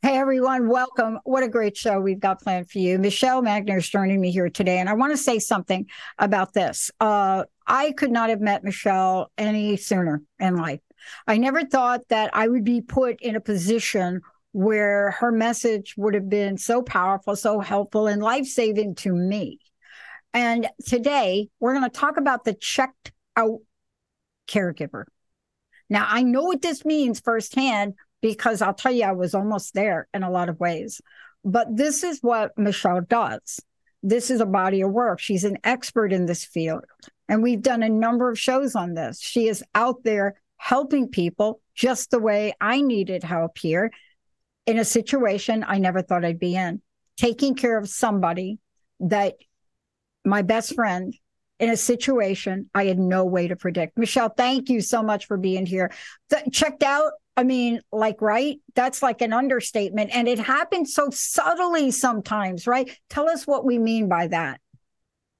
Hey everyone, welcome. What a great show we've got planned for you. Michele Magner is joining me here today, and I want to say something about this. Uh, I could not have met Michele any sooner in life. I never thought that I would be put in a position where her message would have been so powerful, so helpful, and life saving to me. And today we're going to talk about the checked out caregiver. Now, I know what this means firsthand because I'll tell you, I was almost there in a lot of ways. But this is what Michele does. This is a body of work. She's an expert in this field. And we've done a number of shows on this. She is out there helping people just the way I needed help here in a situation I never thought I'd be in, taking care of somebody that my best friend in a situation I had no way to predict. Michele, thank you so much for being here. Th- checked out I mean, like, right? That's like an understatement. And it happens so subtly sometimes, right? Tell us what we mean by that.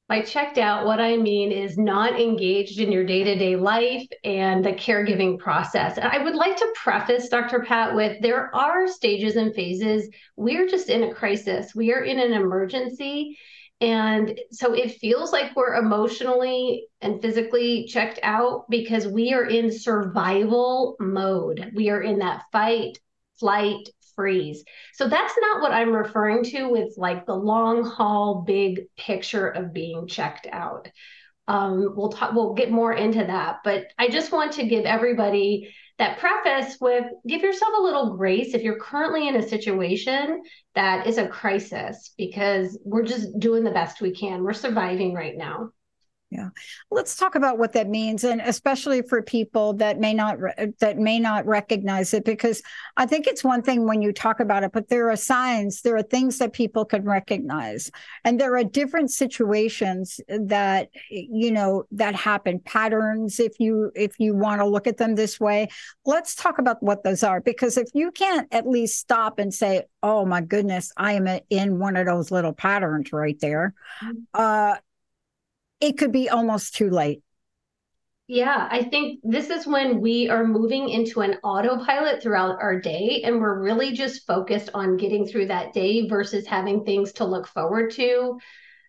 By checked out, what I mean is not engaged in your day to day life and the caregiving process. And I would like to preface, Dr. Pat, with there are stages and phases. We're just in a crisis, we are in an emergency. And so it feels like we're emotionally and physically checked out because we are in survival mode. We are in that fight, flight, freeze. So that's not what I'm referring to with like the long haul, big picture of being checked out. Um, we'll talk, we'll get more into that, but I just want to give everybody that preface with give yourself a little grace if you're currently in a situation that is a crisis because we're just doing the best we can. We're surviving right now. Yeah. Let's talk about what that means and especially for people that may not re- that may not recognize it because I think it's one thing when you talk about it but there are signs there are things that people can recognize and there are different situations that you know that happen patterns if you if you want to look at them this way let's talk about what those are because if you can't at least stop and say oh my goodness I am in one of those little patterns right there mm-hmm. uh it could be almost too late. Yeah, I think this is when we are moving into an autopilot throughout our day, and we're really just focused on getting through that day versus having things to look forward to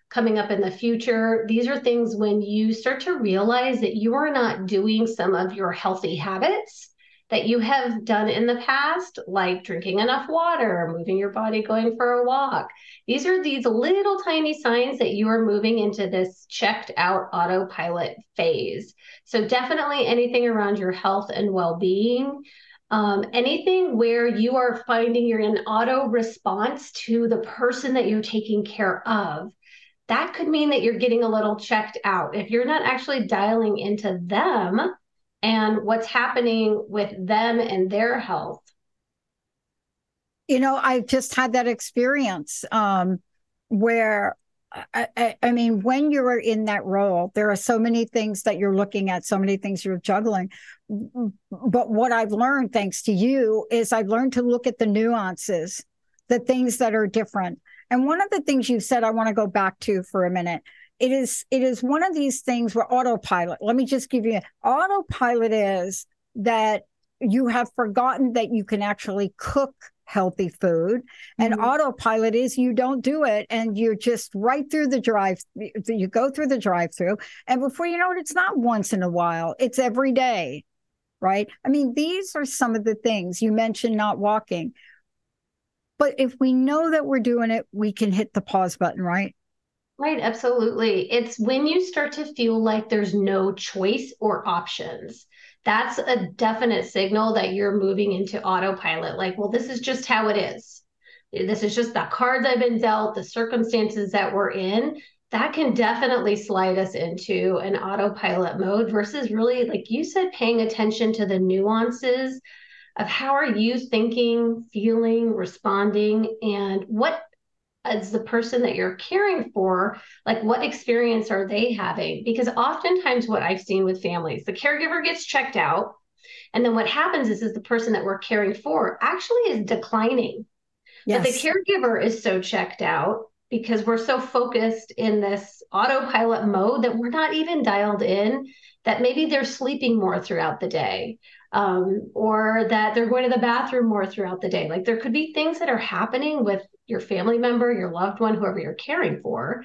coming up in the future. These are things when you start to realize that you are not doing some of your healthy habits that you have done in the past, like drinking enough water, moving your body, going for a walk. These are these little tiny signs that you are moving into this checked out autopilot phase. So, definitely anything around your health and well being. Um, anything where you are finding you're in auto response to the person that you're taking care of, that could mean that you're getting a little checked out. If you're not actually dialing into them, and what's happening with them and their health. You know, I just had that experience um, where I, I, I, mean, when you're in that role, there are so many things that you're looking at, so many things you're juggling. But what I've learned, thanks to you, is I've learned to look at the nuances, the things that are different. And one of the things you said, I want to go back to for a minute it is it is one of these things where autopilot let me just give you autopilot is that you have forgotten that you can actually cook healthy food and mm-hmm. autopilot is you don't do it and you're just right through the drive you go through the drive through and before you know it it's not once in a while it's every day right? I mean these are some of the things you mentioned not walking. But if we know that we're doing it we can hit the pause button right Right, absolutely. It's when you start to feel like there's no choice or options. That's a definite signal that you're moving into autopilot. Like, well, this is just how it is. This is just the cards I've been dealt, the circumstances that we're in. That can definitely slide us into an autopilot mode versus really, like you said, paying attention to the nuances of how are you thinking, feeling, responding, and what as the person that you're caring for, like what experience are they having? Because oftentimes, what I've seen with families, the caregiver gets checked out. And then what happens is, is the person that we're caring for actually is declining. Yes. But the caregiver is so checked out because we're so focused in this autopilot mode that we're not even dialed in that maybe they're sleeping more throughout the day um, or that they're going to the bathroom more throughout the day. Like there could be things that are happening with your family member, your loved one, whoever you're caring for,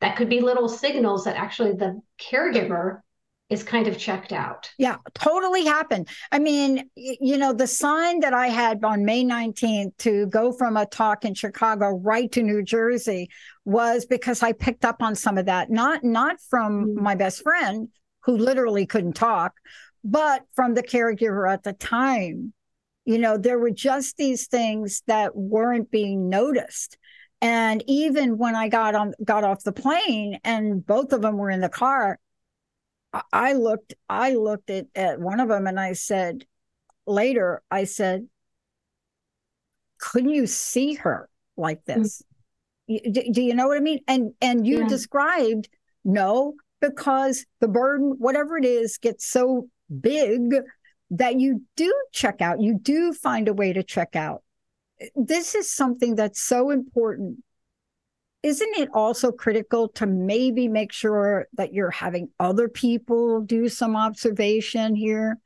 that could be little signals that actually the caregiver is kind of checked out. Yeah, totally happened. I mean, you know, the sign that I had on May 19th to go from a talk in Chicago right to New Jersey was because I picked up on some of that, not not from mm-hmm. my best friend who literally couldn't talk, but from the caregiver at the time you know, there were just these things that weren't being noticed. And even when I got on got off the plane and both of them were in the car, I looked I looked at, at one of them and I said later, I said, couldn't you see her like hmm. this? Mm-hmm. Do, do, you know what I mean? And and you yeah. described no, because the burden, whatever it is, gets so big that you do check out, you do find a way to check out. This is something that's so important. Isn't it also critical to maybe make sure that you're having other people do some observation here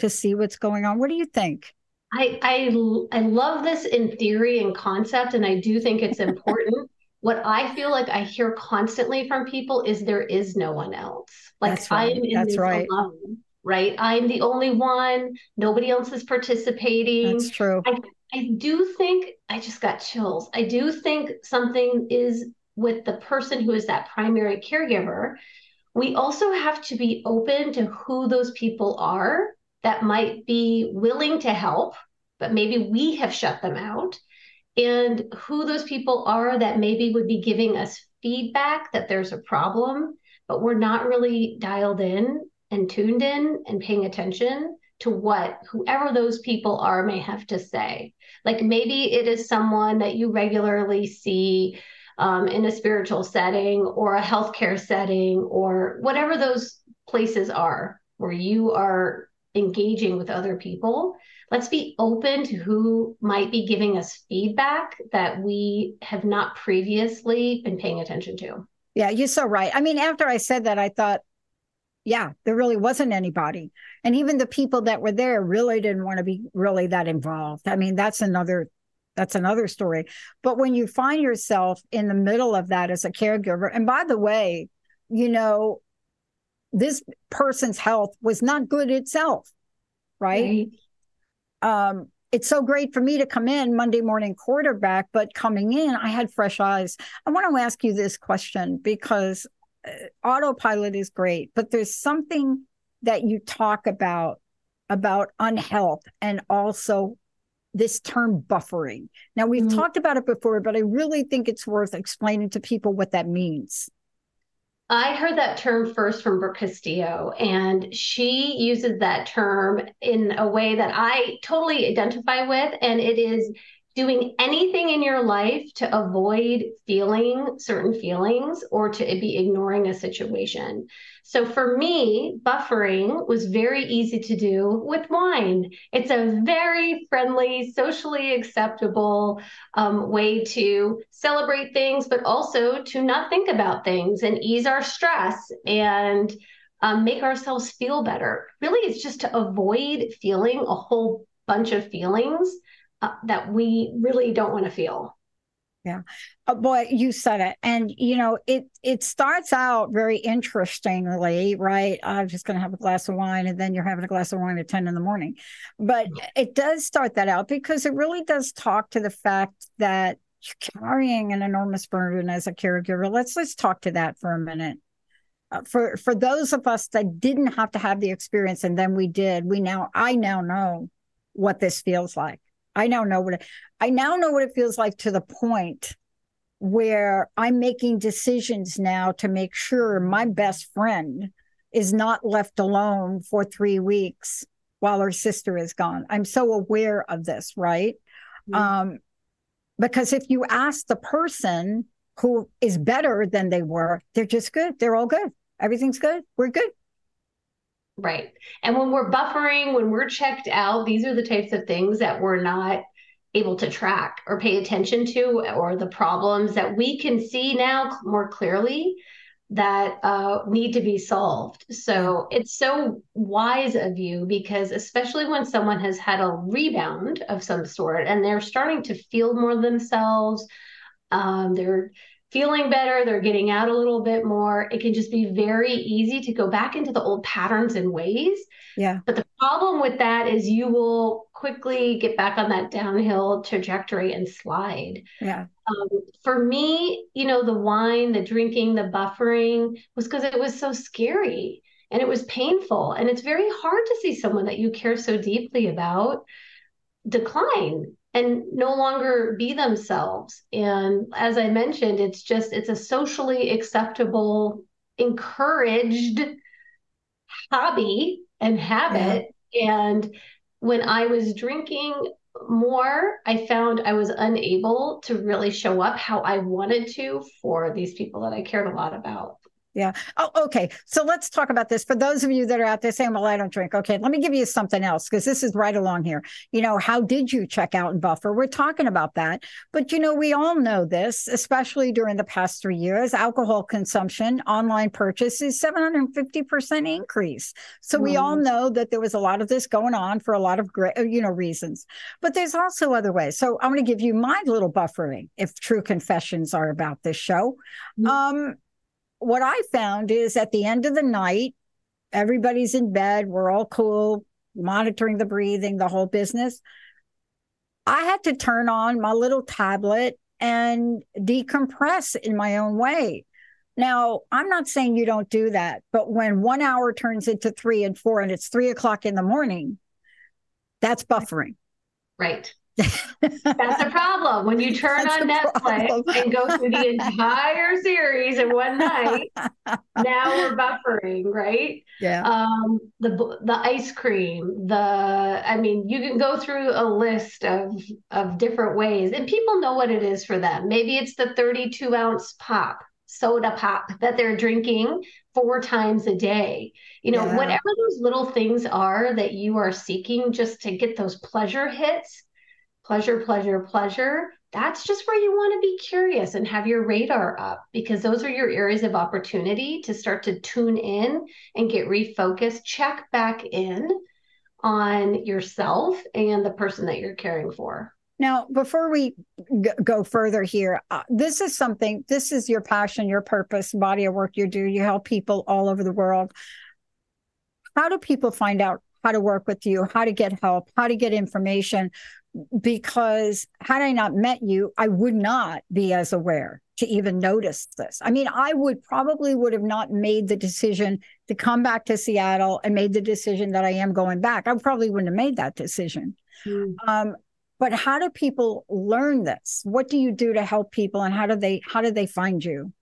to see what's going on? What do you think? I I I love this in theory and concept, and I do think it's important. what I feel like I hear constantly from people is there is no one else. Like That's right. I'm in That's this right. alone right? I'm the only one. Nobody else is participating. That's true. I, I do think, I just got chills. I do think something is with the person who is that primary caregiver. We also have to be open to who those people are that might be willing to help, but maybe we have shut them out. And who those people are that maybe would be giving us feedback that there's a problem, but we're not really dialed in and tuned in and paying attention to what whoever those people are may have to say. Like maybe it is someone that you regularly see um, in a spiritual setting or a healthcare setting or whatever those places are where you are engaging with other people. Let's be open to who might be giving us feedback that we have not previously been paying attention to. Yeah, you're so right. I mean, after I said that, I thought, yeah, there really wasn't anybody. And even the people that were there really didn't want to be really that involved. I mean, that's another that's another story. But when you find yourself in the middle of that as a caregiver, and by the way, you know, this person's health was not good itself, right? right. Um, it's so great for me to come in Monday morning quarterback, but coming in, I had fresh eyes. I want to ask you this question because autopilot is great, but there's something that you talk about about unhealth and also this term buffering. Now, we've mm-hmm. talked about it before, but I really think it's worth explaining to people what that means. I heard that term first from Brooke Castillo, and she uses that term in a way that I totally identify with. And it is doing anything in your life to avoid feeling certain feelings or to be ignoring a situation. So for me, buffering was very easy to do with wine. It's a very friendly, socially acceptable um, way to celebrate things, but also to not think about things and ease our stress and um, make ourselves feel better. Really, it's just to avoid feeling a whole bunch of feelings uh, that we really don't want to feel. Yeah. Oh, boy, you said it. And you know, it it starts out very interestingly, right? I'm just gonna have a glass of wine and then you're having a glass of wine at 10 in the morning. But it does start that out because it really does talk to the fact that you're carrying an enormous burden as a caregiver. Let's let's talk to that for a minute. Uh, for for those of us that didn't have to have the experience and then we did, we now I now know what this feels like. I now know what it, I now know what it feels like to the point where I'm making decisions now to make sure my best friend is not left alone for three weeks while her sister is gone. I'm so aware of this, right? Mm-hmm. Um, because if you ask the person who is better than they were, they're just good. They're all good. Everything's good. We're good. Right. And when we're buffering, when we're checked out, these are the types of things that we're not able to track or pay attention to, or the problems that we can see now more clearly that uh, need to be solved. So it's so wise of you because, especially when someone has had a rebound of some sort and they're starting to feel more themselves, um, they're feeling better, they're getting out a little bit more. It can just be very easy to go back into the old patterns and ways. Yeah. But the problem with that is you will quickly get back on that downhill trajectory and slide. Yeah. Um, for me, you know, the wine, the drinking, the buffering was because it was so scary and it was painful. And it's very hard to see someone that you care so deeply about decline and no longer be themselves. And as I mentioned, it's just, it's a socially acceptable, encouraged hobby and habit. Yeah. And when I was drinking more, I found I was unable to really show up how I wanted to for these people that I cared a lot about. Yeah. Oh, okay. So let's talk about this. For those of you that are out there saying, well, I don't drink. Okay. Let me give you something else because this is right along here. You know, how did you check out and buffer? We're talking about that. But, you know, we all know this, especially during the past three years, alcohol consumption, online purchases, 750% increase. So mm. we all mm-hmm. know that there was a lot of this going on for a lot of great, uh, you know, reasons. But there's also other ways. So I'm going to give you my little buffering if true confessions are about this show. Mm. Um, what I found is at the end of the night, everybody's in bed, we're all cool, monitoring the breathing, the whole business. I had to turn on my little tablet and decompress in my own way. Now, I'm not saying you don't do that, but when one hour turns into three and four and it's three o'clock in the morning, that's buffering. Right. That's a problem. When you turn That's on Netflix problem. and go through the entire series in one night, now we're buffering, right? Yeah. Um, the the ice cream, the I mean, you can go through a list of of different ways, and people know what it is for them. Maybe it's the 32 ounce pop soda pop that they're drinking four times a day. You know, yeah. whatever those little things are that you are seeking just to get those pleasure hits pleasure, pleasure, pleasure, that's just where you want to be curious and have your radar up because those are your areas of opportunity to start to tune in and get refocused, check back in on yourself and the person that you're caring for. Now, before we g- go further here, uh, this is something, this is your passion, your purpose, body of work you do. You help people all over the world. How do people find out how to work with you, how to get help, how to get information? Because had I not met you, I would not be as aware to even notice this. I mean, I would probably would have not made the decision to come back to Seattle and made the decision that I am going back. I probably wouldn't have made that decision. Mm. Um, but how do people learn this? What do you do to help people, and how do they how do they find you?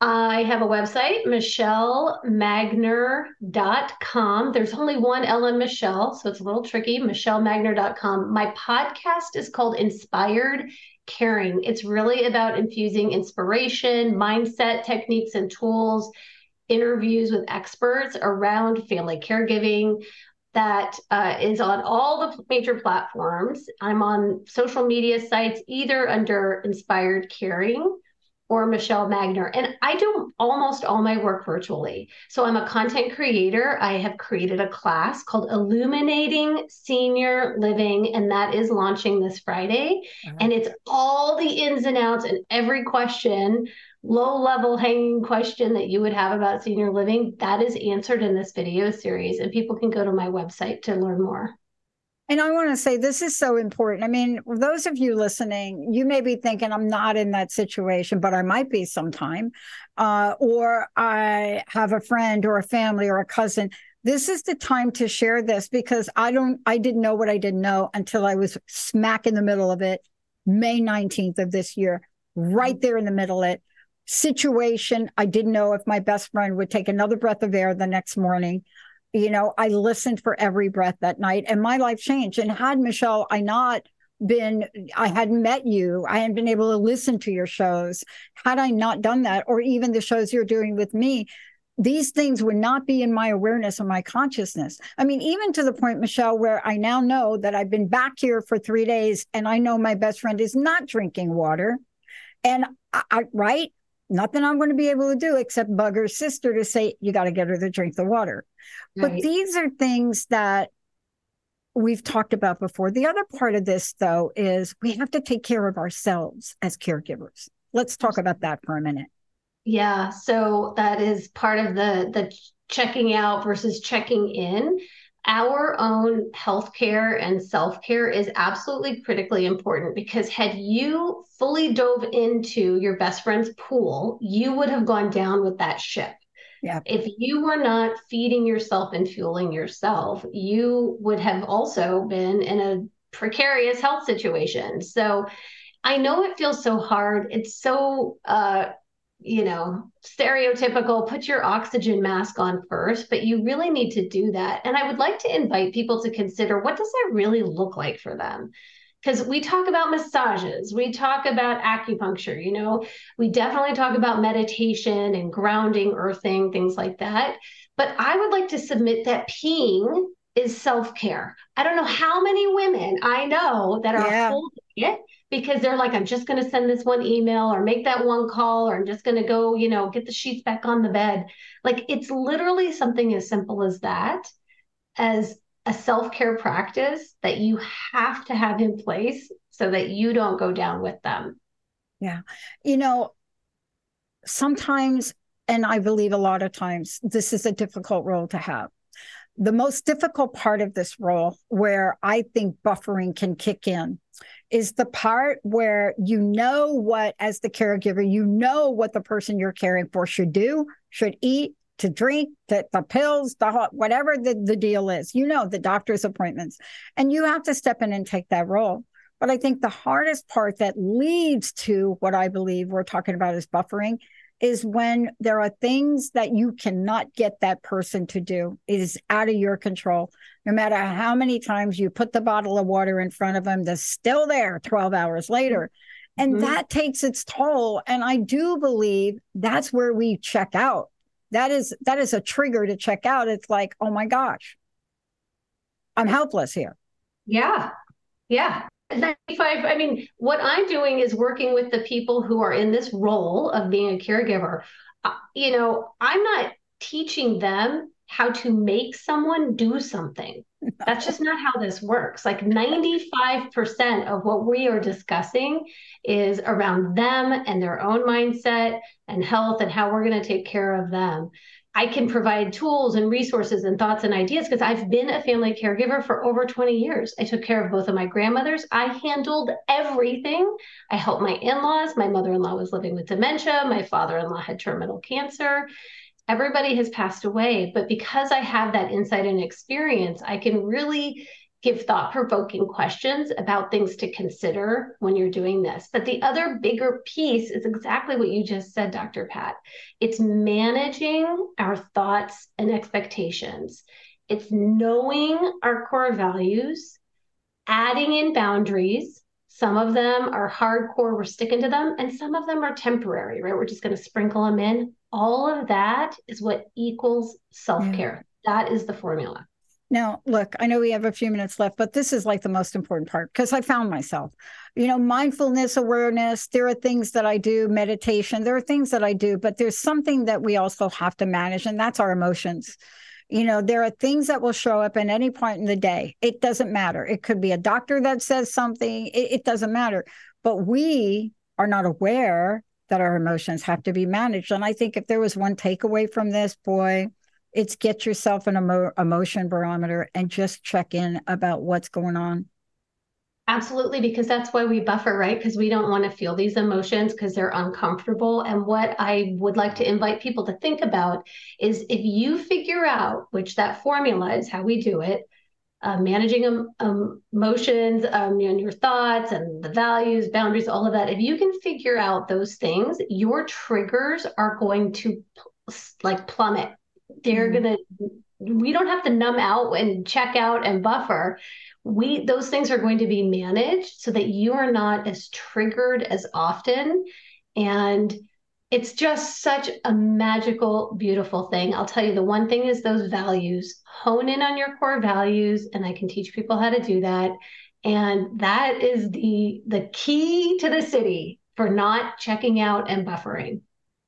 I have a website, michelemagner.com. There's only one in Michele, so it's a little tricky, michelemagner.com. My podcast is called Inspired Caring. It's really about infusing inspiration, mindset, techniques, and tools, interviews with experts around family caregiving. That uh, is on all the major platforms. I'm on social media sites, either under Inspired Caring or Michele Magner. And I do almost all my work virtually. So I'm a content creator. I have created a class called Illuminating Senior Living, and that is launching this Friday. Uh-huh. And it's all the ins and outs and every question, low level hanging question that you would have about senior living, that is answered in this video series. And people can go to my website to learn more. And I want to say this is so important. I mean, those of you listening, you may be thinking, I'm not in that situation, but I might be sometime. Uh, or I have a friend or a family or a cousin. This is the time to share this because I don't, I didn't know what I didn't know until I was smack in the middle of it, May 19th of this year, right there in the middle of it. Situation, I didn't know if my best friend would take another breath of air the next morning you know, I listened for every breath that night and my life changed. And had Michele, I not been, I hadn't met you, I hadn't been able to listen to your shows. Had I not done that, or even the shows you're doing with me, these things would not be in my awareness or my consciousness. I mean, even to the point, Michele, where I now know that I've been back here for three days and I know my best friend is not drinking water. And I, I right? Nothing I'm going to be able to do except bug her sister to say, you got to get her to drink the water. Right. But these are things that we've talked about before. The other part of this, though, is we have to take care of ourselves as caregivers. Let's talk about that for a minute. Yeah, so that is part of the the checking out versus checking in. Our own healthcare and self care is absolutely critically important because had you fully dove into your best friend's pool, you would have gone down with that ship. Yeah. If you were not feeding yourself and fueling yourself, you would have also been in a precarious health situation. So I know it feels so hard. It's so uh you know, stereotypical, put your oxygen mask on first, but you really need to do that. And I would like to invite people to consider what does that really look like for them? because we talk about massages, we talk about acupuncture, you know, we definitely talk about meditation and grounding, earthing, things like that. But I would like to submit that peeing is self care. I don't know how many women I know that are yeah. holding it because they're like, I'm just going to send this one email or make that one call, or I'm just going to go, you know, get the sheets back on the bed. Like it's literally something as simple as that, as a self care practice that you have to have in place so that you don't go down with them. Yeah. You know, sometimes, and I believe a lot of times, this is a difficult role to have. The most difficult part of this role, where I think buffering can kick in, is the part where you know what, as the caregiver, you know what the person you're caring for should do, should eat, to drink, to, the pills, the whatever the, the deal is, you know, the doctor's appointments. And you have to step in and take that role. But I think the hardest part that leads to what I believe we're talking about is buffering is when there are things that you cannot get that person to do. It is out of your control. No matter how many times you put the bottle of water in front of them, they're still there 12 hours later. And mm-hmm. that takes its toll. And I do believe that's where we check out that is that is a trigger to check out it's like oh my gosh i'm helpless here yeah yeah 95 i mean what i'm doing is working with the people who are in this role of being a caregiver uh, you know i'm not teaching them how to make someone do something that's just not how this works. Like 95% of what we are discussing is around them and their own mindset and health and how we're going to take care of them. I can provide tools and resources and thoughts and ideas because I've been a family caregiver for over 20 years. I took care of both of my grandmothers. I handled everything. I helped my in laws. My mother in law was living with dementia. My father in law had terminal cancer everybody has passed away but because i have that insight and experience i can really give thought provoking questions about things to consider when you're doing this but the other bigger piece is exactly what you just said dr pat it's managing our thoughts and expectations it's knowing our core values adding in boundaries some of them are hardcore, we're sticking to them, and some of them are temporary, right? We're just going to sprinkle them in all of that is what equals self care. Yeah. That is the formula. Now, look, I know we have a few minutes left, but this is like the most important part because I found myself, you know, mindfulness, awareness. There are things that I do, meditation, there are things that I do, but there's something that we also have to manage, and that's our emotions. You know, there are things that will show up at any point in the day. It doesn't matter. It could be a doctor that says something, it, it doesn't matter. But we are not aware that our emotions have to be managed. And I think if there was one takeaway from this, boy, it's get yourself an emo- emotion barometer and just check in about what's going on. Absolutely, because that's why we buffer, right? Because we don't want to feel these emotions because they're uncomfortable. And what I would like to invite people to think about is if you figure out, which that formula is how we do it, uh, managing um, um, emotions um, and your thoughts and the values, boundaries, all of that. If you can figure out those things, your triggers are going to like plummet. They're mm-hmm. going to, we don't have to numb out and check out and buffer. We those things are going to be managed so that you are not as triggered as often. And it's just such a magical beautiful thing. I'll tell you the one thing is those values. Hone in on your core values and i can teach people how to do that. And that is the the key to the city for not checking out and buffering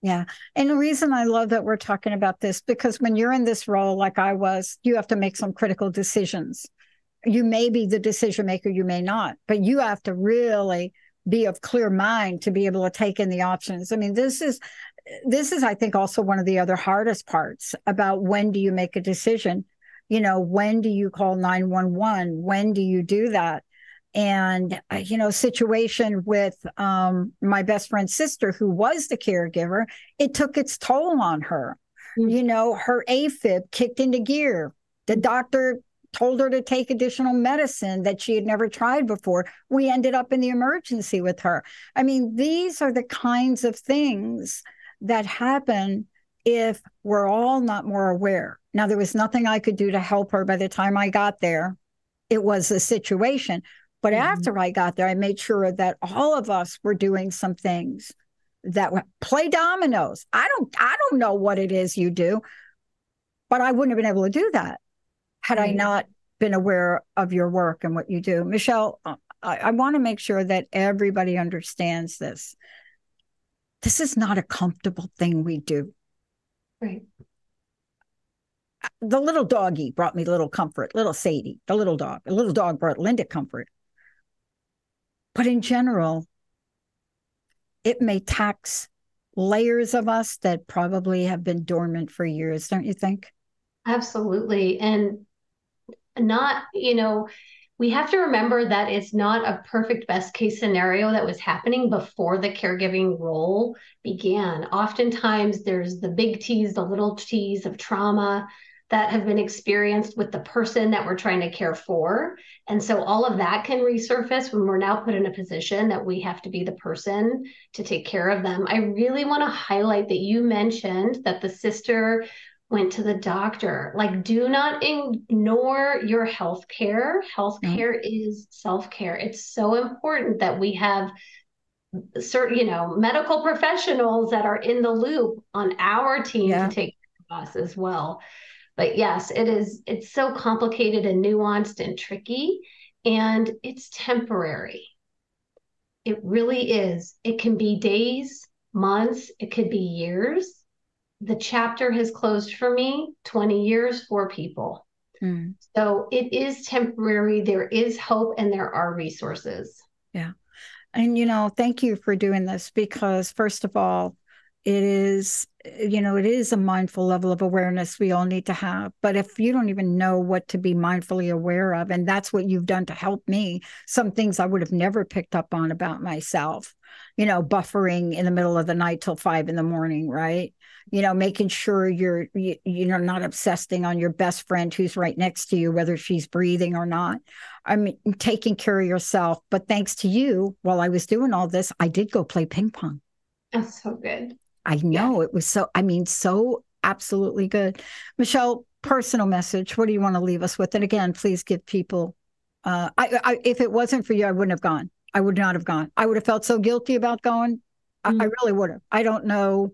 yeah. And the reason I love that we're talking about this because when you're in this role like I was, you have to make some critical decisions you may be the decision maker, you may not, but you have to really be of clear mind to be able to take in the options. I mean, this is this is I think also one of the other hardest parts about when do you make a decision? You know, when do you call 911? When do you do that? And uh, you know, situation with um, my best friend's sister, who was the caregiver, it took its toll on her. Mm-hmm. You know, her AFib kicked into gear. The doctor told her to take additional medicine that she had never tried before. We ended up in the emergency with her. I mean, these are the kinds of things that happen if we're all not more aware. Now, there was nothing I could do to help her by the time I got there. It was a situation. But mm-hmm. after I got there, I made sure that all of us were doing some things that were, play dominoes. I don't I don't know what it is you do, but I wouldn't have been able to do that had I not been aware of your work and what you do. Michele, uh, I, I want to make sure that everybody understands this. This is not a comfortable thing we do. Right. The little doggy brought me little comfort, little Sadie, the little dog. The little dog brought Linda comfort. But in general, it may tax layers of us that probably have been dormant for years, don't you think? Absolutely. And not, you know, we have to remember that it's not a perfect best case scenario that was happening before the caregiving role began. Oftentimes, there's the big T's, the little T's of trauma that have been experienced with the person that we're trying to care for. And so all of that can resurface when we're now put in a position that we have to be the person to take care of them. I really want to highlight that you mentioned that the sister went to the doctor. Like, do not ignore your health care. Health care mm-hmm. is self care. It's so important that we have certain, you know, medical professionals that are in the loop on our team yeah. to take care of us as well. But yes, it is, it's so complicated and nuanced and tricky, and it's temporary. It really is. It can be days, months, it could be years the chapter has closed for me 20 years for people. Mm. So it is temporary. There is hope and there are resources. Yeah. And, you know, thank you for doing this because, first of all, it is, you know, it is a mindful level of awareness we all need to have. But if you don't even know what to be mindfully aware of, and that's what you've done to help me, some things I would have never picked up on about myself, you know, buffering in the middle of the night till five in the morning, right? you know making sure you're you, you know not obsessing on your best friend who's right next to you whether she's breathing or not i mean taking care of yourself but thanks to you while i was doing all this i did go play ping pong that's so good i know yeah. it was so i mean so absolutely good michele personal message what do you want to leave us with and again please give people uh I, I if it wasn't for you i wouldn't have gone i would not have gone i would have felt so guilty about going mm-hmm. I, I mm. really would have i don't know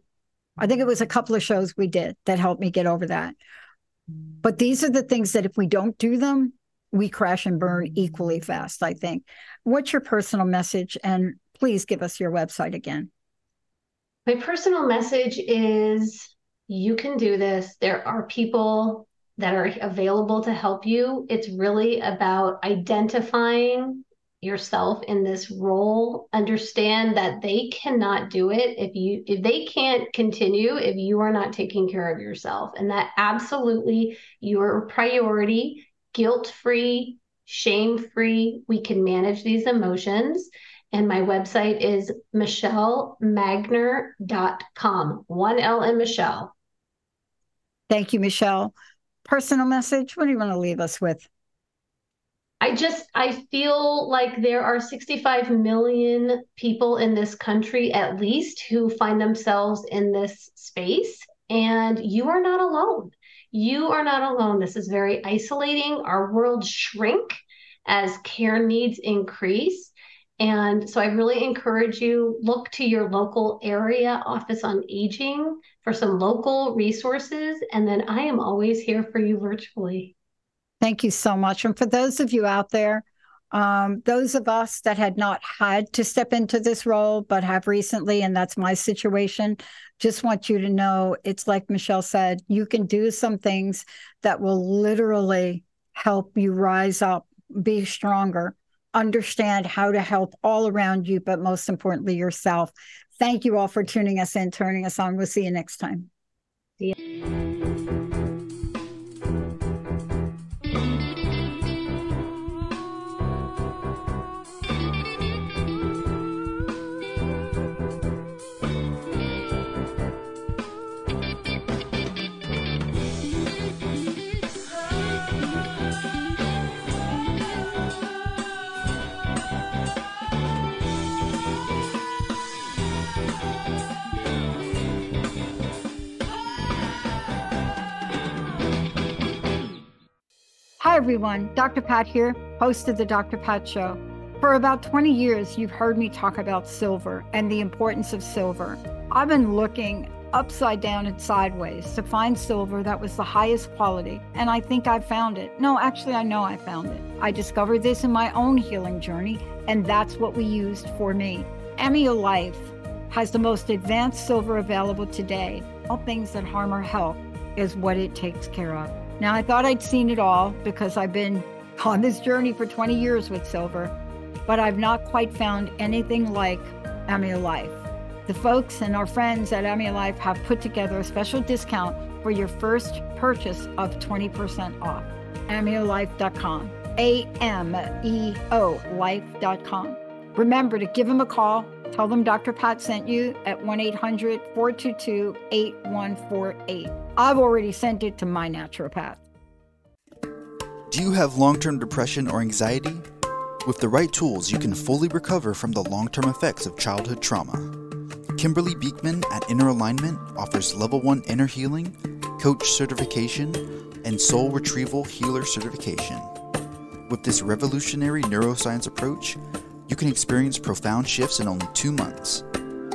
I think it was a couple of shows we did that helped me get over that. But these are the things that if we don't do them, we crash and burn equally fast, I think. What's your personal message? And please give us your website again. My personal message is you can do this. There are people that are available to help you. It's really about identifying yourself in this role understand that they cannot do it if you if they can't continue if you are not taking care of yourself and that absolutely your priority guilt free shame free we can manage these emotions and my website is michelemagner.com one l in michele thank you michele personal message what do you want to leave us with I just I feel like there are 65 million people in this country at least who find themselves in this space and you are not alone. You are not alone. This is very isolating. Our world shrink as care needs increase. And so I really encourage you look to your local area office on aging for some local resources and then I am always here for you virtually. Thank you so much. And for those of you out there, um, those of us that had not had to step into this role, but have recently, and that's my situation, just want you to know it's like Michele said, you can do some things that will literally help you rise up, be stronger, understand how to help all around you, but most importantly, yourself. Thank you all for tuning us in, turning us on. We'll see you next time. Hi, everyone. Dr. Pat here, host of The Dr. Pat Show. For about 20 years, you've heard me talk about silver and the importance of silver. I've been looking upside down and sideways to find silver that was the highest quality, and I think I found it. No, actually, I know I found it. I discovered this in my own healing journey, and that's what we used for me. Ameo Life has the most advanced silver available today. All things that harm our health is what it takes care of. Now, I thought I'd seen it all because I've been on this journey for 20 years with silver, but I've not quite found anything like Ameo Life. The folks and our friends at Ameo Life have put together a special discount for your first purchase of 20% off. AmeoLife.com. A M E O Life.com. Remember to give them a call. Tell them Dr. Pat sent you at 1 800 422 8148. I've already sent it to my naturopath. Do you have long term depression or anxiety? With the right tools, you can fully recover from the long term effects of childhood trauma. Kimberly Beekman at Inner Alignment offers Level 1 Inner Healing, Coach Certification, and Soul Retrieval Healer Certification. With this revolutionary neuroscience approach, you can experience profound shifts in only two months.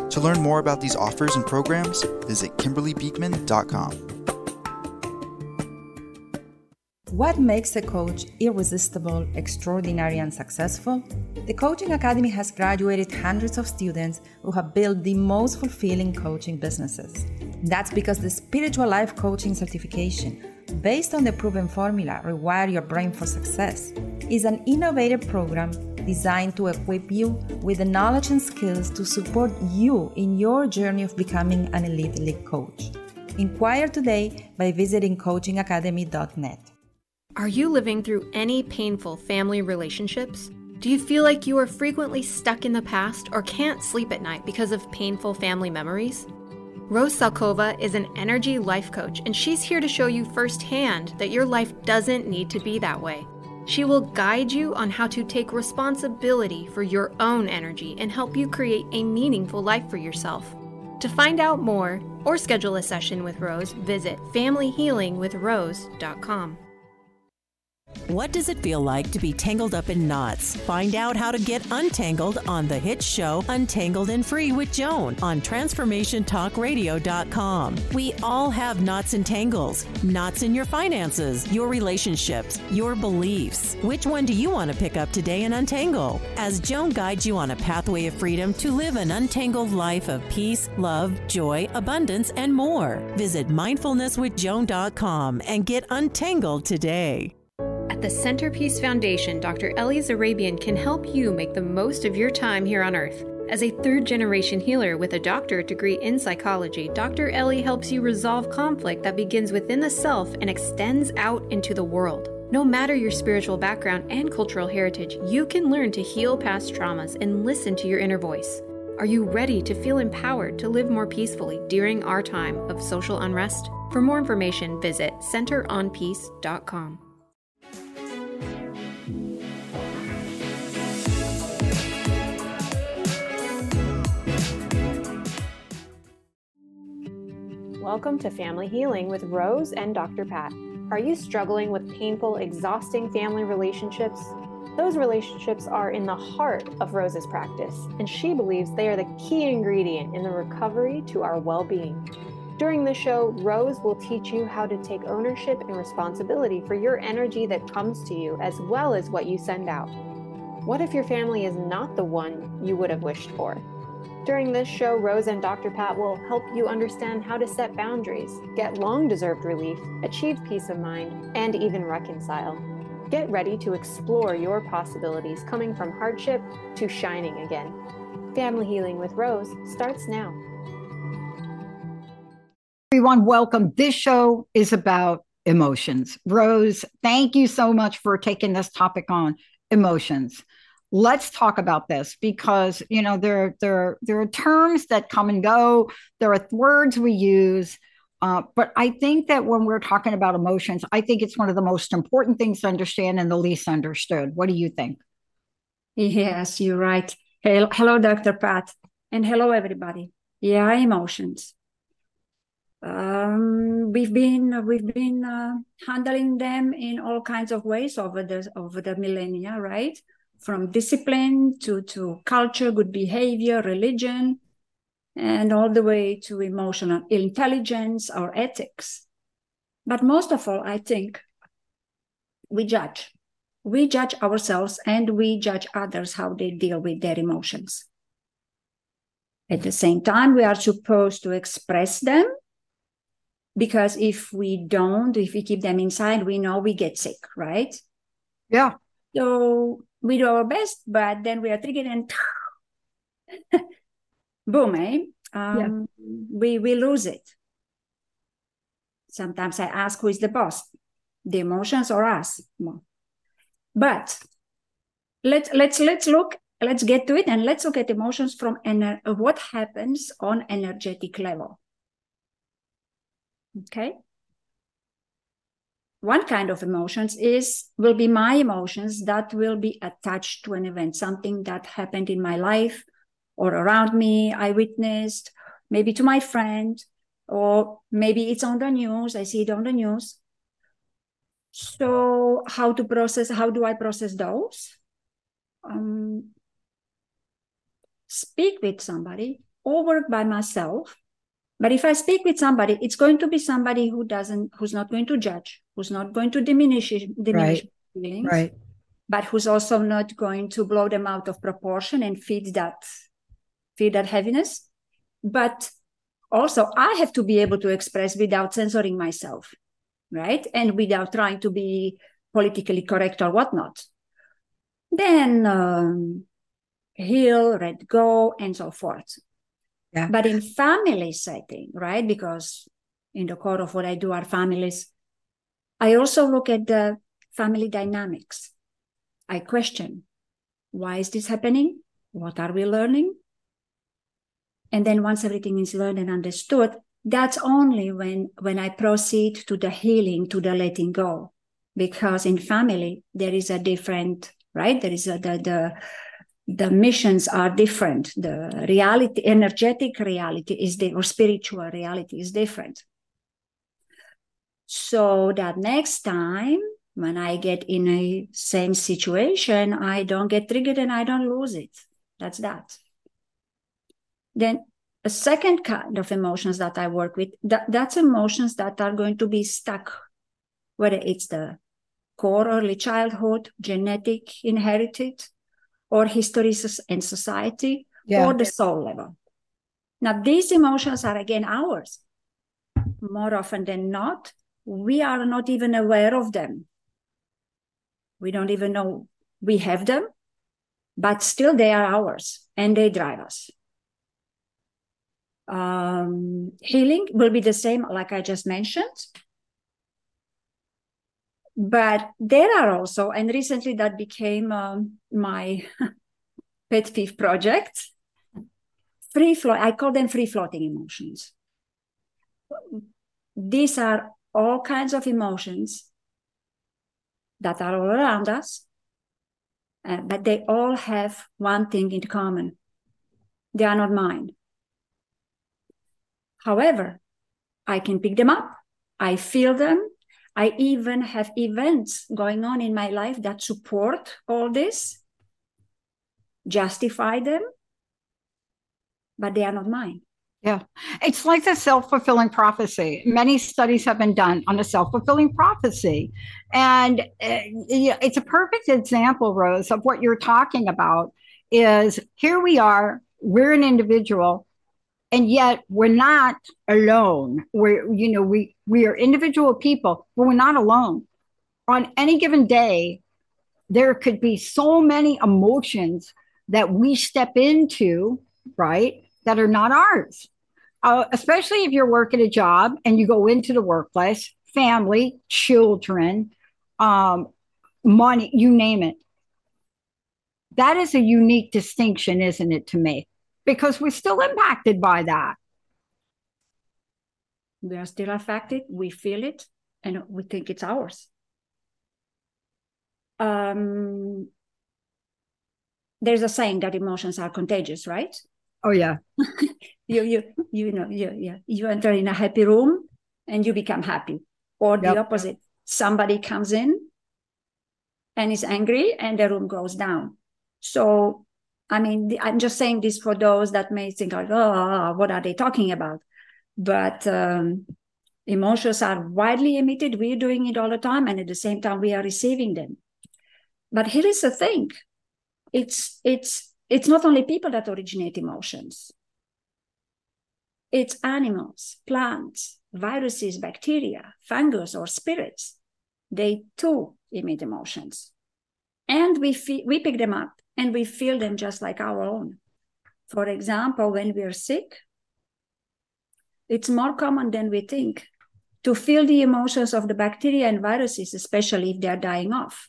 To learn more about these offers and programs, visit KimberlyBeekman.com. What makes a coach irresistible, extraordinary, and successful? The Coaching Academy has graduated hundreds of students who have built the most fulfilling coaching businesses. That's because the Spiritual Life Coaching Certification, based on the proven formula Rewire Your Brain for Success, is an innovative program designed to equip you with the knowledge and skills to support you in your journey of becoming an elite League coach. Inquire today by visiting coachingacademy.net. Are you living through any painful family relationships? Do you feel like you are frequently stuck in the past or can't sleep at night because of painful family memories? Rose Salkova is an energy life coach, and she's here to show you firsthand that your life doesn't need to be that way. She will guide you on how to take responsibility for your own energy and help you create a meaningful life for yourself. To find out more or schedule a session with Rose, visit familyhealingwithrose.com. What does it feel like to be tangled up in knots? Find out how to get untangled on the hit show Untangled and Free with Joan on TransformationTalkRadio.com. We all have knots and tangles. Knots in your finances, your relationships, your beliefs. Which one do you want to pick up today and untangle? As Joan guides you on a pathway of freedom to live an untangled life of peace, love, joy, abundance, and more. Visit mindfulnesswithjoan.com and get untangled today. At the Centerpiece Foundation, Dr. Ellie Zarabian can help you make the most of your time here on Earth. As a third generation healer with a doctorate degree in psychology, Dr. Ellie helps you resolve conflict that begins within the self and extends out into the world. No matter your spiritual background and cultural heritage, you can learn to heal past traumas and listen to your inner voice. Are you ready to feel empowered to live more peacefully during our time of social unrest? For more information, visit centeronpeace.com. Welcome to Family Healing with Rose and Dr. Pat. Are you struggling with painful, exhausting family relationships? Those relationships are in the heart of Rose's practice, and she believes they are the key ingredient in the recovery to our well being. During the show, Rose will teach you how to take ownership and responsibility for your energy that comes to you, as well as what you send out. What if your family is not the one you would have wished for? During this show, Rose and Dr. Pat will help you understand how to set boundaries, get long deserved relief, achieve peace of mind, and even reconcile. Get ready to explore your possibilities coming from hardship to shining again. Family Healing with Rose starts now. Everyone, welcome. This show is about emotions. Rose, thank you so much for taking this topic on emotions let's talk about this because you know there there there are terms that come and go. There are words we use. Uh, but i think that when we're talking about emotions i think it's one of the most important things to understand and the least understood. What do you think? Yes you're right. Hello dr pat and hello everybody. Yeah emotions. Um, we've been we've been uh, handling them in all kinds of ways over the over the millennia right from discipline to, to culture, good behavior, religion, and all the way to emotional intelligence or ethics. But most of all, I think we judge. We judge ourselves and we judge others how they deal with their emotions. At the same time, we are supposed to express them because if we don't, if we keep them inside, we know we get sick, right? Yeah. So we do our best, but then we are triggered and boom, eh? Um, yeah. we, we lose it. Sometimes I ask who is the boss, the emotions or us. But let's let's let's look let's get to it and let's look at emotions from ener- what happens on energetic level okay one kind of emotions is will be my emotions that will be attached to an event something that happened in my life or around me i witnessed maybe to my friend or maybe it's on the news i see it on the news. So how to process how do i process those? Um, speak with somebody or work by myself but if I speak with somebody, it's going to be somebody who doesn't, who's not going to judge, who's not going to diminish diminish right. feelings, right. but who's also not going to blow them out of proportion and feed that feed that heaviness. But also, I have to be able to express without censoring myself, right, and without trying to be politically correct or whatnot. Then um, heal, let go, and so forth. Yeah. But in family setting, right? Because in the core of what I do are families, I also look at the family dynamics. I question why is this happening? What are we learning? And then once everything is learned and understood, that's only when when I proceed to the healing, to the letting go. Because in family, there is a different, right? There is a the the the missions are different. The reality, energetic reality is the or spiritual reality is different. So that next time when I get in a same situation, I don't get triggered and I don't lose it. That's that. Then a second kind of emotions that I work with, that, that's emotions that are going to be stuck, whether it's the core early childhood, genetic, inherited, or history and society yeah. or the soul level. Now, these emotions are again ours. More often than not, we are not even aware of them. We don't even know we have them, but still they are ours and they drive us. Um, healing will be the same, like I just mentioned. But there are also, and recently that became um, my pet peeve project free flow i call them free floating emotions. These are all kinds of emotions that are all around us uh, but they all have one thing in common. They are not mine. However i can pick them up. I feel them i even have events going on in my life that support all this justify them but they are not mine. Yeah. It's like the self fulfilling prophecy. Many studies have been done on the self fulfilling prophecy. And uh, it's a perfect example, Rose, of what you're talking about is here we are, we're an individual, and yet we're not alone. We're, you know, we, we are individual people, but we're not alone. On any given day, there could be so many emotions that we step into, right? that are not ours. Uh, especially if you're working a job and you go into the workplace, family, children, um, money, you name it. That is a unique distinction, isn't it, to me? Because we're still impacted by that. We are still affected. We feel it and we think it's ours. Um, there's a saying that emotions are contagious, right? Oh yeah. you you you know you yeah you enter in a happy room and you become happy, or the yep. opposite. Somebody comes in and is angry, and the room goes down. So, I mean, I'm just saying this for those that may think like, oh, what are they talking about? But um, emotions are widely emitted. We're doing it all the time, and at the same time, we are receiving them. But here is the thing: it's it's it's not only people that originate emotions, it's animals, plants, viruses, bacteria, fungus, or spirits. They too emit emotions. And we, we pick them up and we feel them just like our own. For example, when we're sick, it's more common than we think to feel the emotions of the bacteria and viruses, especially if they're dying off.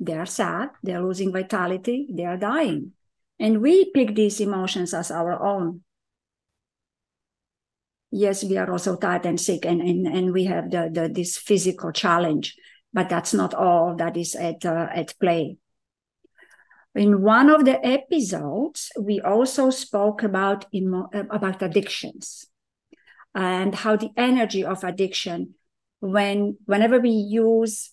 They are sad, they're losing vitality, they are dying. And we pick these emotions as our own. Yes, we are also tired and sick, and, and, and we have the, the, this physical challenge, but that's not all that is at, uh, at play. In one of the episodes, we also spoke about, emo- about addictions and how the energy of addiction, when whenever we use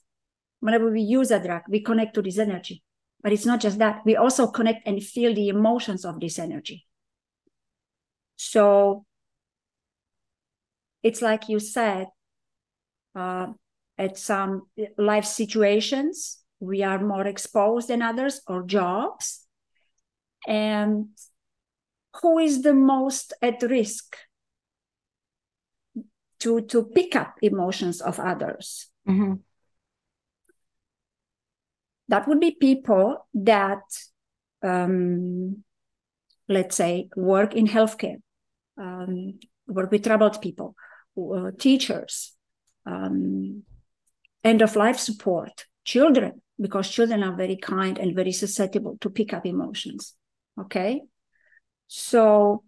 whenever we use a drug, we connect to this energy. But it's not just that. We also connect and feel the emotions of this energy. So it's like you said, uh, at some life situations, we are more exposed than others or jobs. And who is the most at risk to, to pick up emotions of others? Mm-hmm that would be people that um, let's say work in healthcare um, work with troubled people uh, teachers um, end of life support children because children are very kind and very susceptible to pick up emotions okay so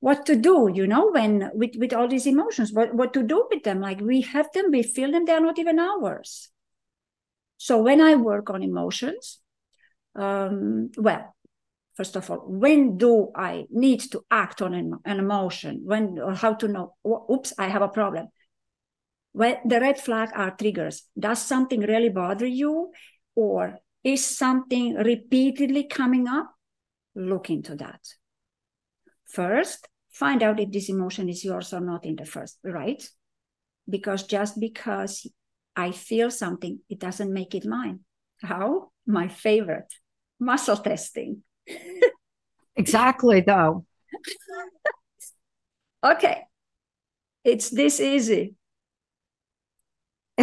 what to do you know when with, with all these emotions what, what to do with them like we have them we feel them they're not even ours so when I work on emotions, um, well, first of all, when do I need to act on an, an emotion? When or how to know? Oops, I have a problem. When the red flag are triggers. Does something really bother you, or is something repeatedly coming up? Look into that. First, find out if this emotion is yours or not in the first, right? Because just because I feel something, it doesn't make it mine. How? My favorite muscle testing. exactly, though. okay. It's this easy.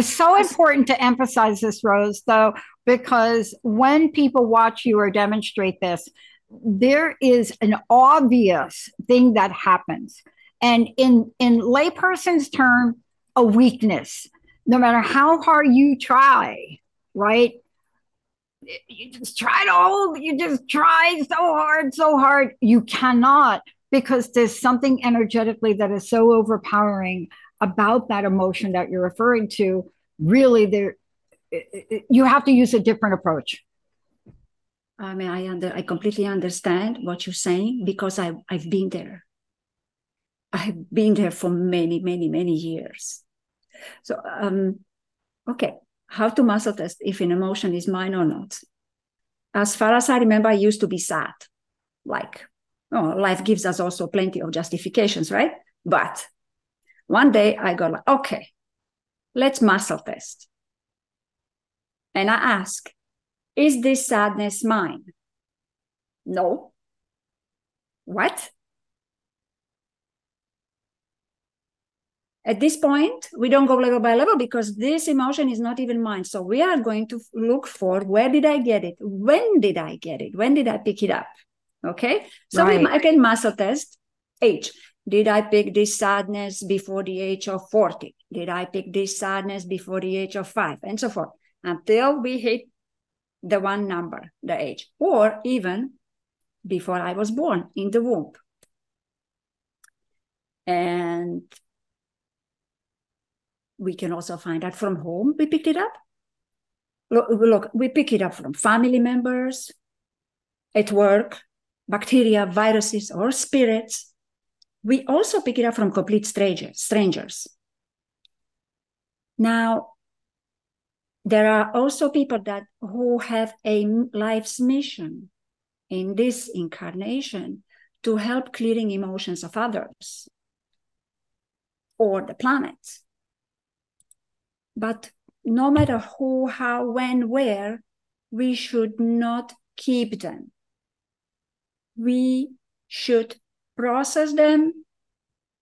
It's so important to emphasize this, Rose, though, because when people watch you or demonstrate this, there is an obvious thing that happens. And in, in layperson's term, a weakness. No matter how hard you try, right? You just try to hold, you just try so hard, so hard. You cannot because there's something energetically that is so overpowering about that emotion that you're referring to. Really, there you have to use a different approach. I mean, I under, I completely understand what you're saying because I I've been there. I've been there for many, many, many years. So, um, okay, how to muscle test if an emotion is mine or not? As far as I remember, I used to be sad. Like, oh, life gives us also plenty of justifications, right? But one day I go like, okay, let's muscle test. And I ask, is this sadness mine? No. What? At this point, we don't go level by level because this emotion is not even mine. So we are going to look for where did I get it? When did I get it? When did I pick it up? Okay. So right. we can muscle test age. Did I pick this sadness before the age of 40? Did I pick this sadness before the age of five? And so forth until we hit the one number, the age, or even before I was born in the womb. And we can also find that from home we picked it up. Look, look, we pick it up from family members, at work, bacteria, viruses, or spirits. We also pick it up from complete strangers. strangers. Now, there are also people that who have a life's mission in this incarnation to help clearing emotions of others or the planet but no matter who, how, when, where, we should not keep them. We should process them,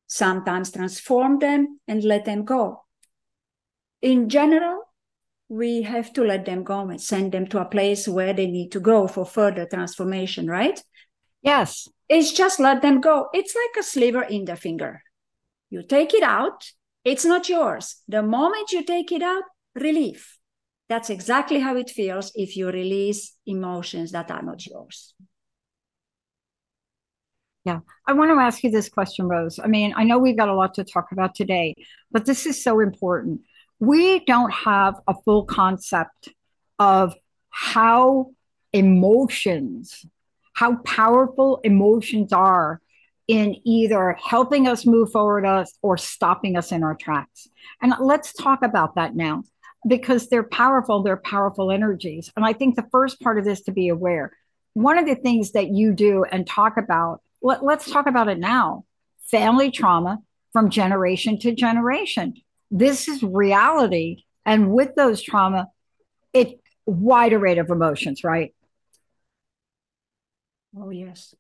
sometimes transform them, and let them go. In general, we have to let them go and send them to a place where they need to go for further transformation, right? Yes. It's just let them go. It's like a sliver in the finger. You take it out, it's not yours. The moment you take it out, relief. That's exactly how it feels if you release emotions that are not yours. Yeah. I want to ask you this question, Rose. I mean, I know we've got a lot to talk about today, but this is so important. We don't have a full concept of how emotions, how powerful emotions are in either helping us move forward us or stopping us in our tracks. And let's talk about that now because they're powerful, they're powerful energies. And I think the first part of this to be aware. One of the things that you do and talk about, let, let's talk about it now. Family trauma from generation to generation. This is reality. And with those trauma, it wide array of emotions, right? Oh, yes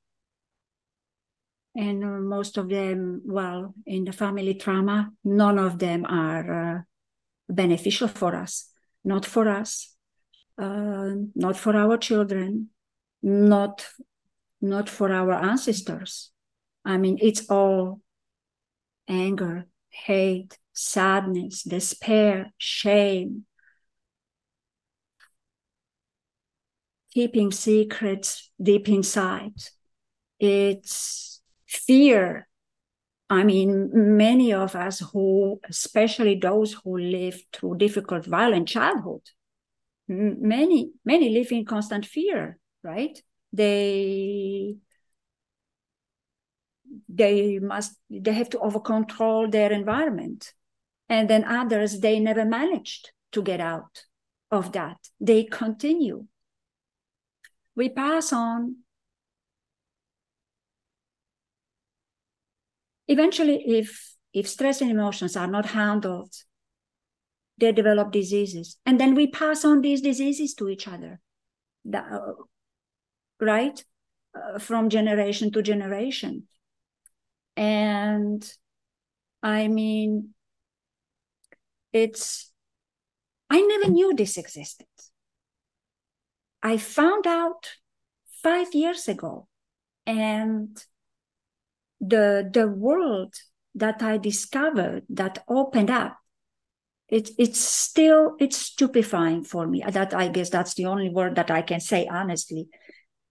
and uh, most of them, well, in the family trauma, none of them are uh, beneficial for us, not for us, uh, not for our children, not not for our ancestors. I mean, it's all anger, hate, sadness, despair, shame, keeping secrets deep inside. It's fear i mean many of us who especially those who live through difficult violent childhood many many live in constant fear right they they must they have to over control their environment. And then others they never managed to get out of that. They continue. We pass on. Eventually if if stress and emotions are not handled they develop diseases. And then we pass on these diseases to each other right uh, from generation to generation and i mean it's I never knew this existed. I found out five years ago. And the, the world that I discovered that opened up, it, it's still, it's stupefying for me. That I guess that's the only word that I can say honestly,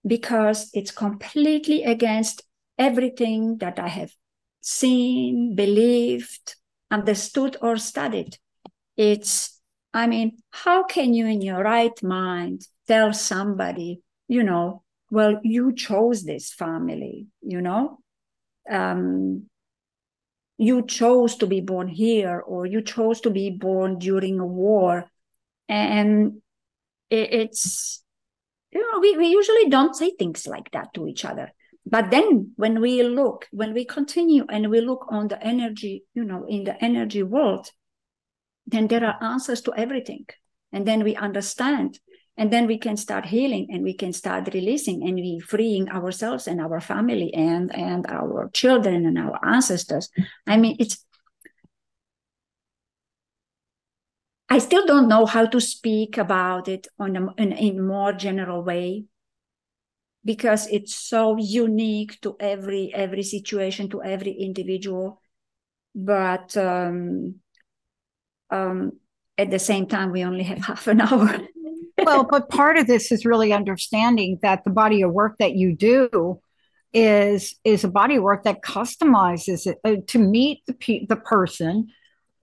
because it's completely against everything that I have seen, believed, understood, or studied. It's, I mean, how can you in your right mind tell somebody, you know, well, you chose this family, you know? Um, you chose to be born here or you chose to be born during a war. And it's, you know, we, we usually don't say things like that to each other. But then when we look, when we continue and we look on the energy, you know, in the energy world, then there are answers to everything. And then we understand and then we can start healing and we can start releasing and we freeing ourselves and our family and and our children and our ancestors i mean it's i still don't know how to speak about it on a, in a more general way because it's so unique to every every situation to every individual. But um, um, at the same time we only have half an hour. Well, but part of this is really understanding that the body of work that you do is is a body of work that customizes it uh, to meet the pe- the person,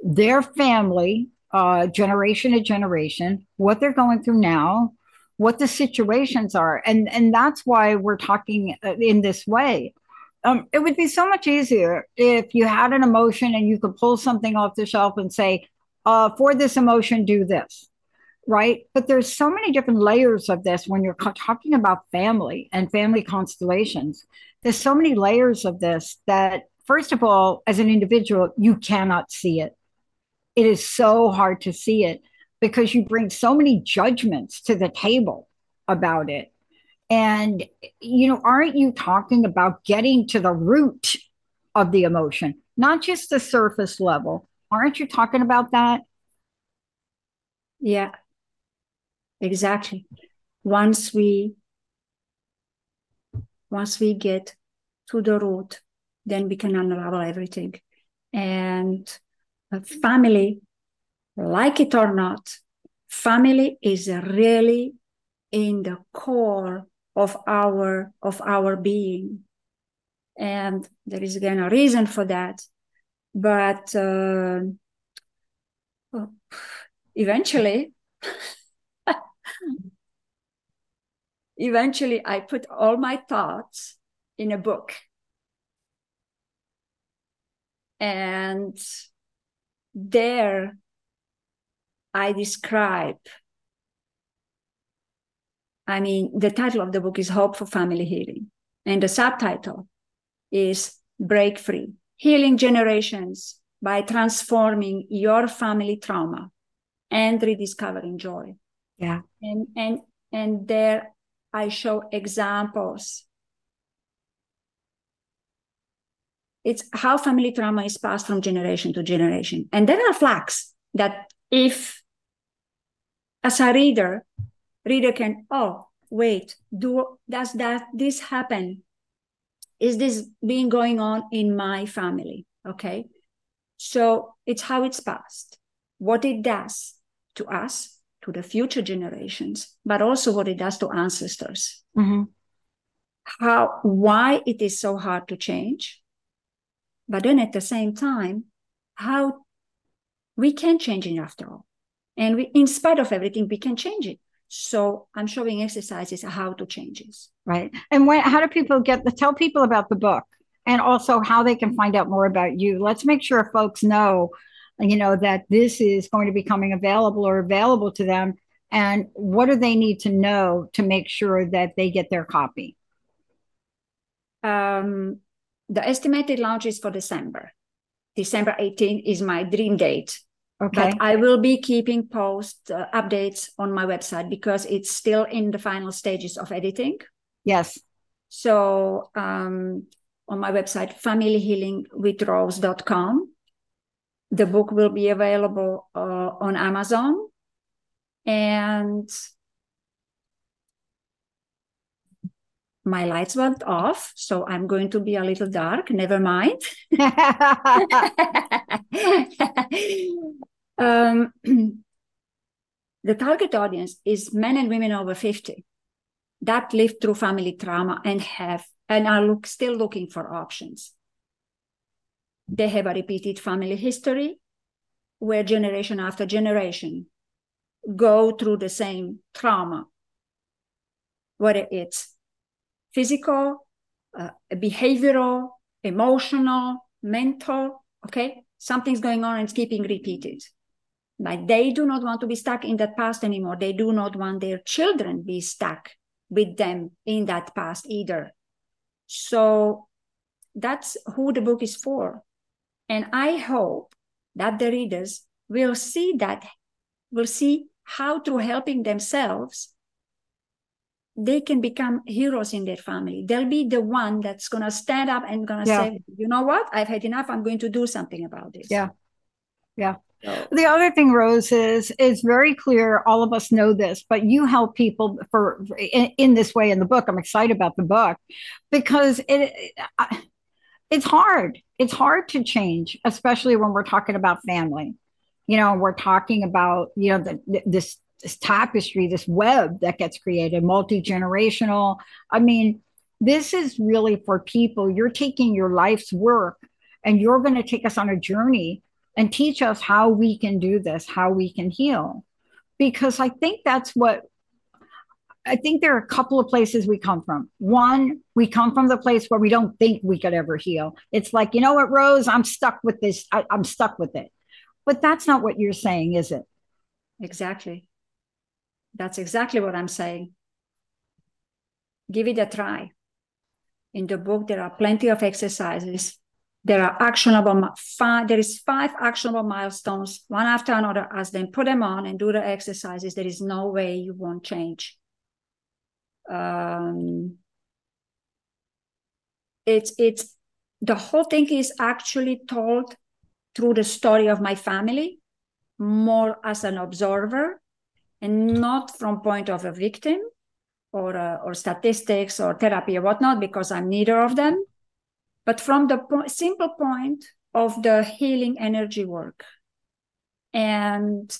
their family, uh, generation to generation, what they're going through now, what the situations are, and and that's why we're talking uh, in this way. Um, it would be so much easier if you had an emotion and you could pull something off the shelf and say, uh, "For this emotion, do this." right? But there's so many different layers of this when you're talking about family and family constellations. There's so many layers of this that, first of all, as an individual, you cannot see it. It is so hard to see it because you bring so many judgments to the table about it. And, you know, aren't you talking about getting to the root of the emotion, not just the surface level? Aren't you talking about that? Yeah, exactly once we once we get to the root then we can unravel everything and family like it or not family is really in the core of our of our being and there is again a reason for that but uh, eventually eventually I put all my thoughts in a book. And there I describe, I mean, the title of the book is Hope for Family Healing. And the subtitle is Break Free Healing Generations by Transforming Your Family Trauma and Rediscovering Joy. Yeah. And and and there I show examples. It's how family trauma is passed from generation to generation. And there are flags that if as a reader, reader can, oh, wait, do does that this happen? Is this being going on in my family? Okay. So it's how it's passed, what it does to us, to the future generations, but also what it does to ancestors. Mm-hmm. How, why it is so hard to change, but then at the same time, how we can change it after all. And we, in spite of everything, we can change it. So I'm showing exercises how to change it. Right. And when, how do people get the, tell people about the book and also how they can find out more about you? Let's make sure folks know you know, that this is going to be coming available or available to them? And what do they need to know to make sure that they get their copy? Um, the estimated launch is for December. December 18 is my dream date. Okay. But I will be keeping post uh, updates on my website because it's still in the final stages of editing. Yes. So um, on my website, familyhealingwithrose.com, the book will be available uh, on Amazon And my lights went off, so I'm going to be a little dark. Never mind. um, the target audience is men and women over 50 that lived through family trauma and have and are look, still looking for options. They have a repeated family history where generation after generation go through the same trauma, whether it's physical, uh, behavioral, emotional, mental, okay? Something's going on and it's keeping repeated. Like they do not want to be stuck in that past anymore. They do not want their children be stuck with them in that past either. So that's who the book is for. And I hope that the readers will see that, will see how through helping themselves, they can become heroes in their family. They'll be the one that's going to stand up and going to yeah. say, you know what? I've had enough. I'm going to do something about this. Yeah. Yeah. The other thing, Rose, is is very clear. All of us know this, but you help people for in, in this way in the book. I'm excited about the book because it it's hard. It's hard to change, especially when we're talking about family. You know, we're talking about you know the, this this tapestry, this web that gets created, multi generational. I mean, this is really for people. You're taking your life's work and you're going to take us on a journey and teach us how we can do this, how we can heal. Because I think that's what I think there are a couple of places we come from. One, we come from the place where we don't think we could ever heal. It's like, you know what, Rose, I'm stuck with this. I, am stuck with it. But that's not what you're saying, is it? Exactly. That's exactly what I'm saying. Give it a try. In the book, there are plenty of exercises there are actionable five, there is five actionable milestones one after another as then put them on and do the exercises there is no way you won't change um, it's it's the whole thing is actually told through the story of my family more as an observer and not from point of a victim or uh, or statistics or therapy or whatnot because i'm neither of them but from the po- simple point of the healing energy work. And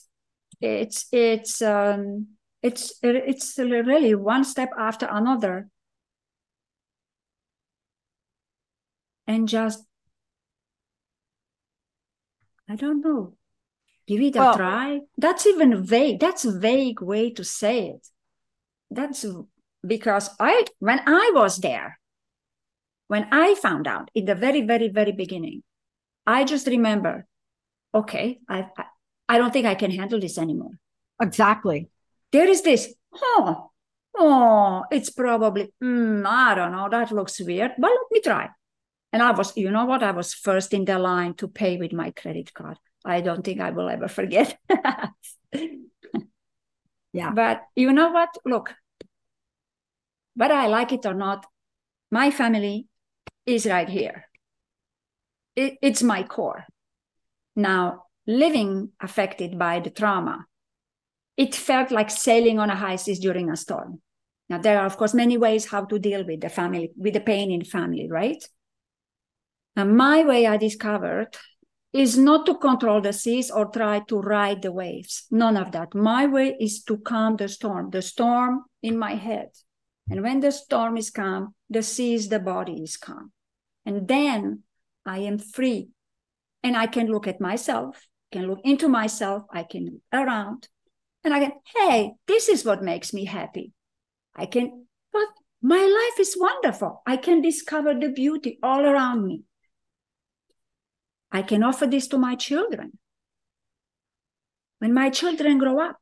it's it's um, it's it's really one step after another. And just i don't know give it a well, try that's even vague that's a vague way to say it that's because i when i was there when I found out in the very, very, very beginning, I just remember, okay, I, I don't think I can handle this anymore. Exactly. There is this, oh, oh, it's probably, mm, I don't know, that looks weird, but let me try. And I was, you know what? I was first in the line to pay with my credit card. I don't think I will ever forget. yeah. But you know what? Look, whether I like it or not, my family is right here. It, it's my core. Now, living affected by the trauma, it felt like sailing on a high seas during a storm. Now, there are, of course, many ways how to deal with the family, with the pain in family, right? Now, my way I discovered is not to control the seas or try to ride the waves. None of that. My way is to calm the storm, the storm in my head. And when the storm is calm, the seas, the body is calm. And then I am free. And I can look at myself, can look into myself, I can look around, and I can, hey, this is what makes me happy. I can, but my life is wonderful. I can discover the beauty all around me. I can offer this to my children. When my children grow up,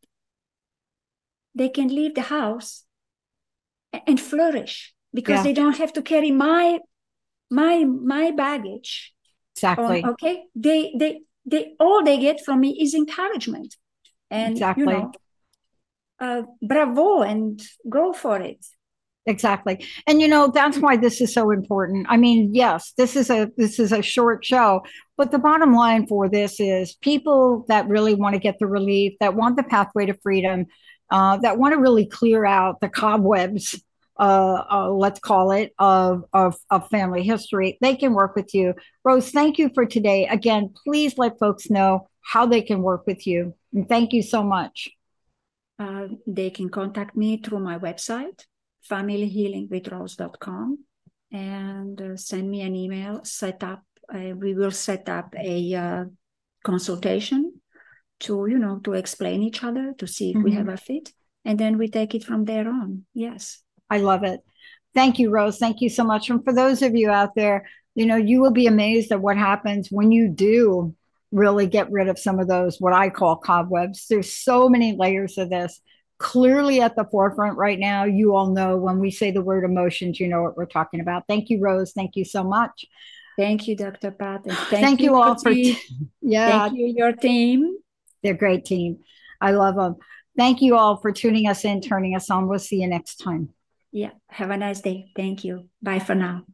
they can leave the house and flourish because yeah. they don't have to carry my my my baggage exactly okay they they they all they get from me is encouragement and exactly. you know uh, bravo and go for it exactly and you know that's why this is so important i mean yes this is a this is a short show but the bottom line for this is people that really want to get the relief that want the pathway to freedom uh, that want to really clear out the cobwebs uh, uh, let's call it of, of of family history they can work with you. Rose thank you for today. Again please let folks know how they can work with you. And thank you so much. Uh, they can contact me through my website familyhealingwithrose.com and uh, send me an email. Set up, uh, we will set up a uh, consultation to, you know, to explain each other, to see if mm-hmm. we have a fit. And then we take it from there on. Yes. I love it. Thank you, Rose. Thank you so much. And for those of you out there, you know, you will be amazed at what happens when you do really get rid of some of those, what I call cobwebs. There's so many layers of this clearly at the forefront right now. You all know when we say the word emotions, you know what we're talking about. Thank you, Rose. Thank you so much. Thank you, Dr. Pat. Thank, thank you, you all for yeah. Thank you, your team. They're a great team. I love them. Thank you all for tuning us in, turning us on. We'll see you next time. Yeah. Have a nice day. Thank you. Bye for now.